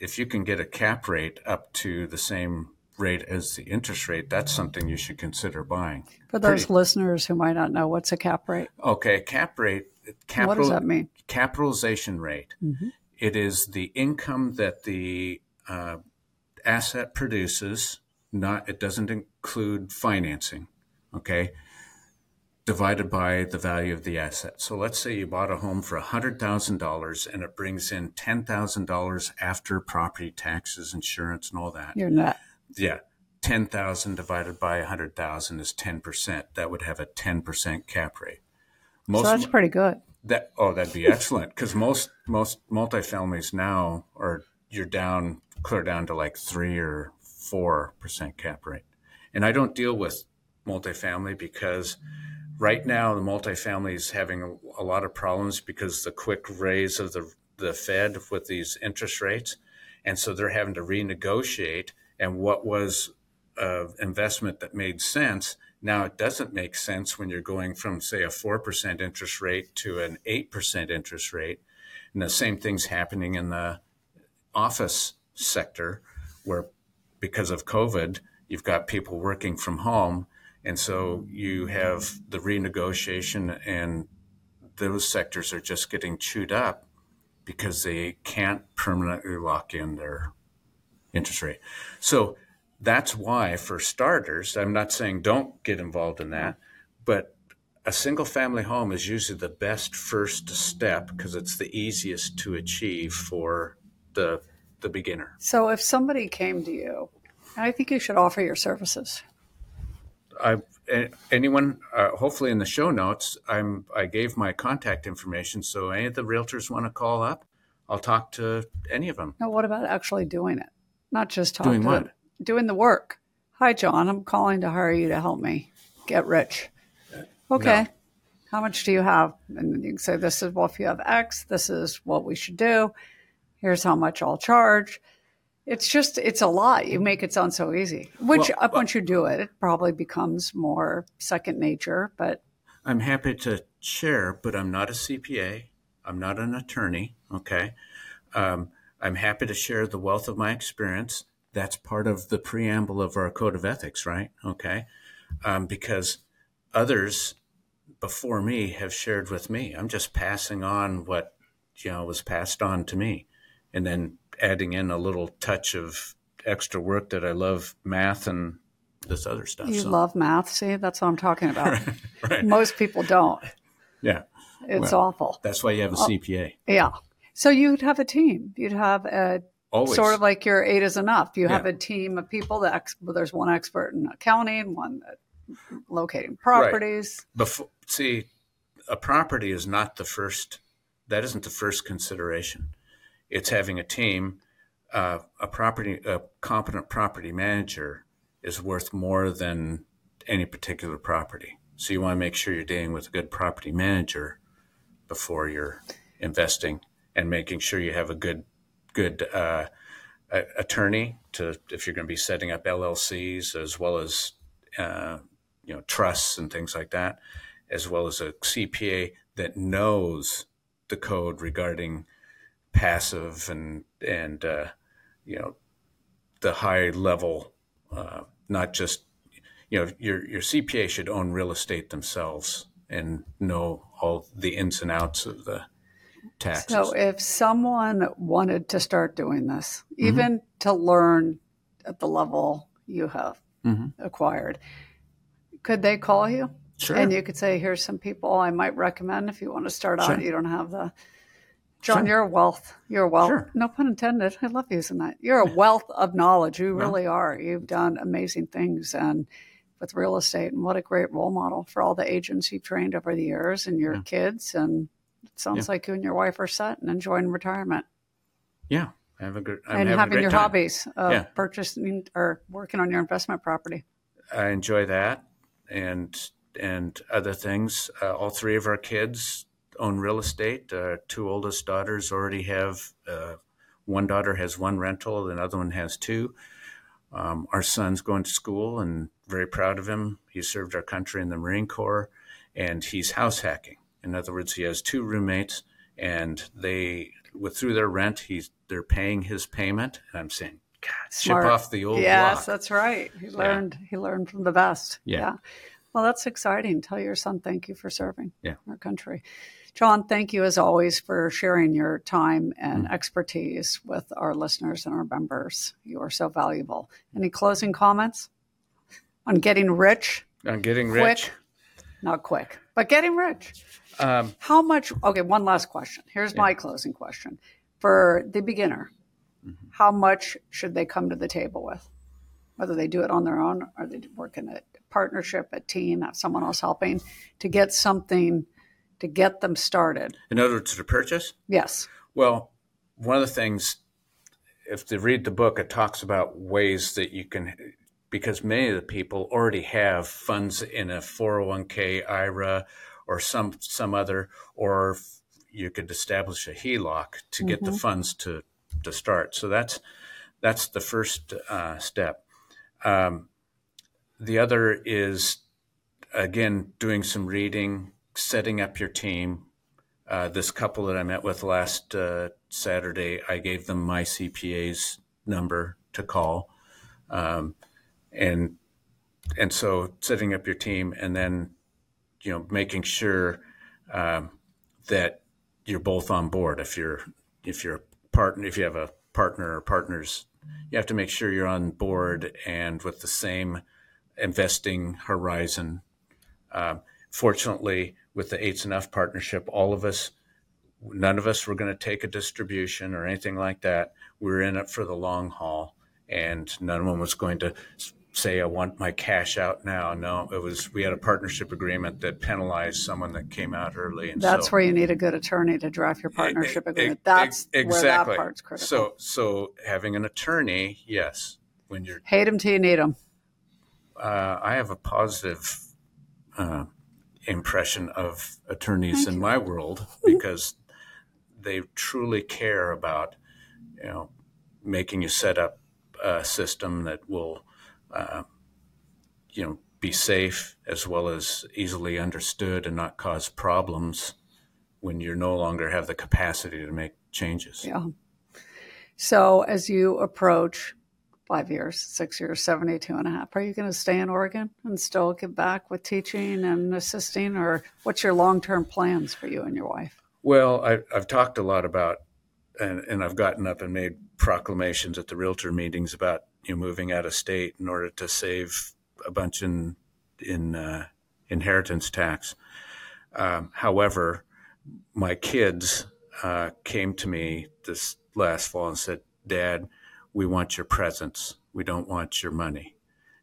Speaker 2: if you can get a cap rate up to the same rate as the interest rate, that's something you should consider buying.
Speaker 1: For those Pretty, listeners who might not know, what's a cap rate?
Speaker 2: Okay, cap rate. Capital,
Speaker 1: what does that mean?
Speaker 2: Capitalization rate. Mm-hmm. It is the income that the uh, asset produces. Not it doesn't include financing. okay, divided by the value of the asset. So let's say you bought a home for $100,000 and it brings in $10,000 after property taxes, insurance, and all that.
Speaker 1: You're not.
Speaker 2: Yeah. 10,000 divided by 100,000 is 10%. That would have a 10% cap rate.
Speaker 1: Most so that's pretty good.
Speaker 2: That oh, that'd be excellent because most most multifamilies now are you're down clear down to like three or four percent cap rate, and I don't deal with multifamily because right now the multifamily is having a, a lot of problems because the quick raise of the the Fed with these interest rates, and so they're having to renegotiate. And what was uh, investment that made sense now, it doesn't make sense when you're going from, say, a 4% interest rate to an 8% interest rate. And the same thing's happening in the office sector, where because of COVID, you've got people working from home. And so you have the renegotiation, and those sectors are just getting chewed up because they can't permanently lock in their interest rate. So that's why, for starters, I'm not saying don't get involved in that, but a single family home is usually the best first step because it's the easiest to achieve for the the beginner.
Speaker 1: So if somebody came to you, I think you should offer your services.
Speaker 2: I anyone uh, hopefully in the show notes I'm I gave my contact information so any of the realtors want to call up I'll talk to any of them.
Speaker 1: Now what about actually doing it? Not just talking.
Speaker 2: Doing what?
Speaker 1: doing the work. Hi, John. I'm calling to hire you to help me get rich. Okay. No. How much do you have? And you can say, this is well, if you have X, this is what we should do. Here's how much I'll charge. It's just, it's a lot. You make it sound so easy, which well, once you do it, it probably becomes more second nature. But
Speaker 2: I'm happy to share, but I'm not a CPA. I'm not an attorney. Okay. Um, I'm happy to share the wealth of my experience that's part of the preamble of our code of ethics, right? Okay. Um, because others before me have shared with me. I'm just passing on what, you know, was passed on to me and then adding in a little touch of extra work that I love math and this other stuff.
Speaker 1: You so. love math. See, that's what I'm talking about. [LAUGHS] right. Most people don't.
Speaker 2: Yeah.
Speaker 1: It's well, awful.
Speaker 2: That's why you have a CPA.
Speaker 1: Yeah. So you'd have a team. You'd have a
Speaker 2: Always.
Speaker 1: Sort of like your eight is enough. You yeah. have a team of people that ex- well, there's one expert in accounting, one that locating properties.
Speaker 2: Right. Before, see, a property is not the first. That isn't the first consideration. It's having a team. Uh, a property, a competent property manager is worth more than any particular property. So you want to make sure you're dealing with a good property manager before you're investing and making sure you have a good good uh, attorney to if you're going to be setting up LLCs as well as uh, you know trusts and things like that, as well as a CPA that knows the code regarding passive and and uh, you know the high level, uh, not just you know your your CPA should own real estate themselves and know all the ins and outs of the taxes.
Speaker 1: So, if someone wanted to start doing this, mm-hmm. even to learn at the level you have mm-hmm. acquired, could they call you?
Speaker 2: Sure.
Speaker 1: And you could say, here's some people I might recommend if you want to start out. You don't have the. John, sure. you're a wealth. You're a wealth. Sure. No pun intended. I love using that. You're a [LAUGHS] wealth of knowledge. You really are. You've done amazing things and with real estate. And what a great role model for all the agents you've trained over the years and your yeah. kids and it sounds yeah. like you and your wife are set and enjoying retirement.
Speaker 2: Yeah, have a good
Speaker 1: and having, having your time. hobbies of yeah. purchasing or working on your investment property.
Speaker 2: I enjoy that and and other things. Uh, all three of our kids own real estate. Uh, two oldest daughters already have. Uh, one daughter has one rental, the other one has two. Um, our son's going to school and very proud of him. He served our country in the Marine Corps, and he's house hacking. In other words, he has two roommates, and they, with through their rent, he's they're paying his payment. And I'm saying, God, Smart. off the old.
Speaker 1: Yes,
Speaker 2: block.
Speaker 1: that's right. He learned. Yeah. He learned from the best.
Speaker 2: Yeah. yeah.
Speaker 1: Well, that's exciting. Tell your son thank you for serving
Speaker 2: yeah.
Speaker 1: our country. John, thank you as always for sharing your time and mm. expertise with our listeners and our members. You are so valuable. Any closing comments on getting rich?
Speaker 2: On getting
Speaker 1: quick,
Speaker 2: rich.
Speaker 1: not quick, but getting rich.
Speaker 2: Um,
Speaker 1: How much? Okay, one last question. Here's my closing question for the beginner.
Speaker 2: Mm-hmm.
Speaker 1: How much should they come to the table with? Whether they do it on their own or they work in a partnership, a team, have someone else helping to get something to get them started.
Speaker 2: in other words, to purchase.
Speaker 1: Yes.
Speaker 2: Well, one of the things, if they read the book, it talks about ways that you can, because many of the people already have funds in a 401k, IRA, or some some other, or you could establish a HELOC to get the funds to to start. So that's that's the first uh, step. Um, the other is again doing some reading, setting up your team, uh, this couple that I met with last uh, Saturday, I gave them my CPA's number to call, um, and and so setting up your team, and then you know making sure um, that you're both on board. If you're if you're a partner, if you have a partner or partners, you have to make sure you're on board and with the same investing horizon. Um, fortunately, with the Eights Enough partnership, all of us, none of us were going to take a distribution or anything like that. We were in it for the long haul, and none of one was going to say, "I want my cash out now." No, it was we had a partnership agreement that penalized someone that came out early, and
Speaker 1: That's
Speaker 2: so,
Speaker 1: where you need a good attorney to draft your partnership agreement. That's where
Speaker 2: exactly.
Speaker 1: that part's critical.
Speaker 2: So, so having an attorney, yes, when you're
Speaker 1: Hate them till you need them.
Speaker 2: uh, I have a positive uh, impression of attorneys in my world because they truly care about, you know, making you set up a system that will, uh, you know, be safe as well as easily understood and not cause problems when you no longer have the capacity to make changes.
Speaker 1: Yeah. So as you approach five years, six years, 72 and a half, are you going to stay in Oregon and still get back with teaching and assisting? Or what's your long term plans for you and your wife?
Speaker 2: Well, I, I've talked a lot about, and, and I've gotten up and made proclamations at the realtor meetings about you know, moving out of state in order to save a bunch in in uh, inheritance tax. Um, however, my kids uh, came to me this last fall and said, "Dad, we want your presence. We don't want your money."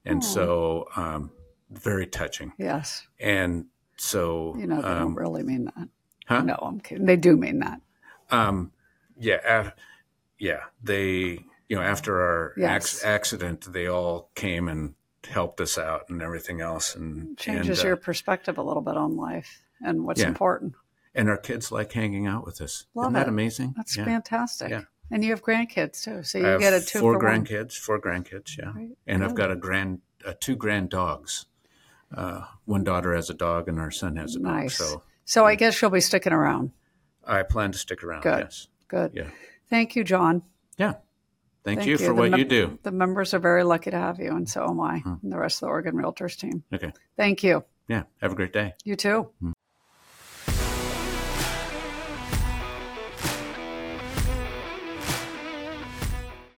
Speaker 2: And so, um, very touching.
Speaker 1: Yes.
Speaker 2: And so,
Speaker 1: You know, they
Speaker 2: um,
Speaker 1: don't really mean that.
Speaker 2: huh?
Speaker 1: No, I'm kidding. They do mean that.
Speaker 2: Um, yeah, af- yeah. They, you know, after our
Speaker 1: Yes.
Speaker 2: ac- accident, they all came and helped us out and everything else, and
Speaker 1: Changes
Speaker 2: and, uh,
Speaker 1: your perspective a little bit on life and what's
Speaker 2: Yeah.
Speaker 1: important.
Speaker 2: and our kids like hanging out with us.
Speaker 1: Love
Speaker 2: Isn't that
Speaker 1: it.
Speaker 2: amazing?
Speaker 1: That's
Speaker 2: yeah.
Speaker 1: fantastic.
Speaker 2: Yeah.
Speaker 1: And you have grandkids too. So you get a two
Speaker 2: four grandkids, four grandkids, yeah,
Speaker 1: Right.
Speaker 2: and I've got a grand, uh, two grand dogs. Uh, one daughter has a dog, and our son has a
Speaker 1: Nice.
Speaker 2: dog. So
Speaker 1: So I guess you'll be sticking around.
Speaker 2: I plan to stick around.
Speaker 1: Good.
Speaker 2: Yes.
Speaker 1: Good.
Speaker 2: Yeah.
Speaker 1: Thank you, John.
Speaker 2: Yeah. Thank,
Speaker 1: Thank
Speaker 2: you,
Speaker 1: you.
Speaker 2: for
Speaker 1: The
Speaker 2: what
Speaker 1: mem-
Speaker 2: you do.
Speaker 1: The members are very lucky to have you, and so am I,
Speaker 2: Hmm.
Speaker 1: and the rest of the Oregon Realtors team.
Speaker 2: Okay.
Speaker 1: Thank you.
Speaker 2: Yeah. Have a great day.
Speaker 1: You too.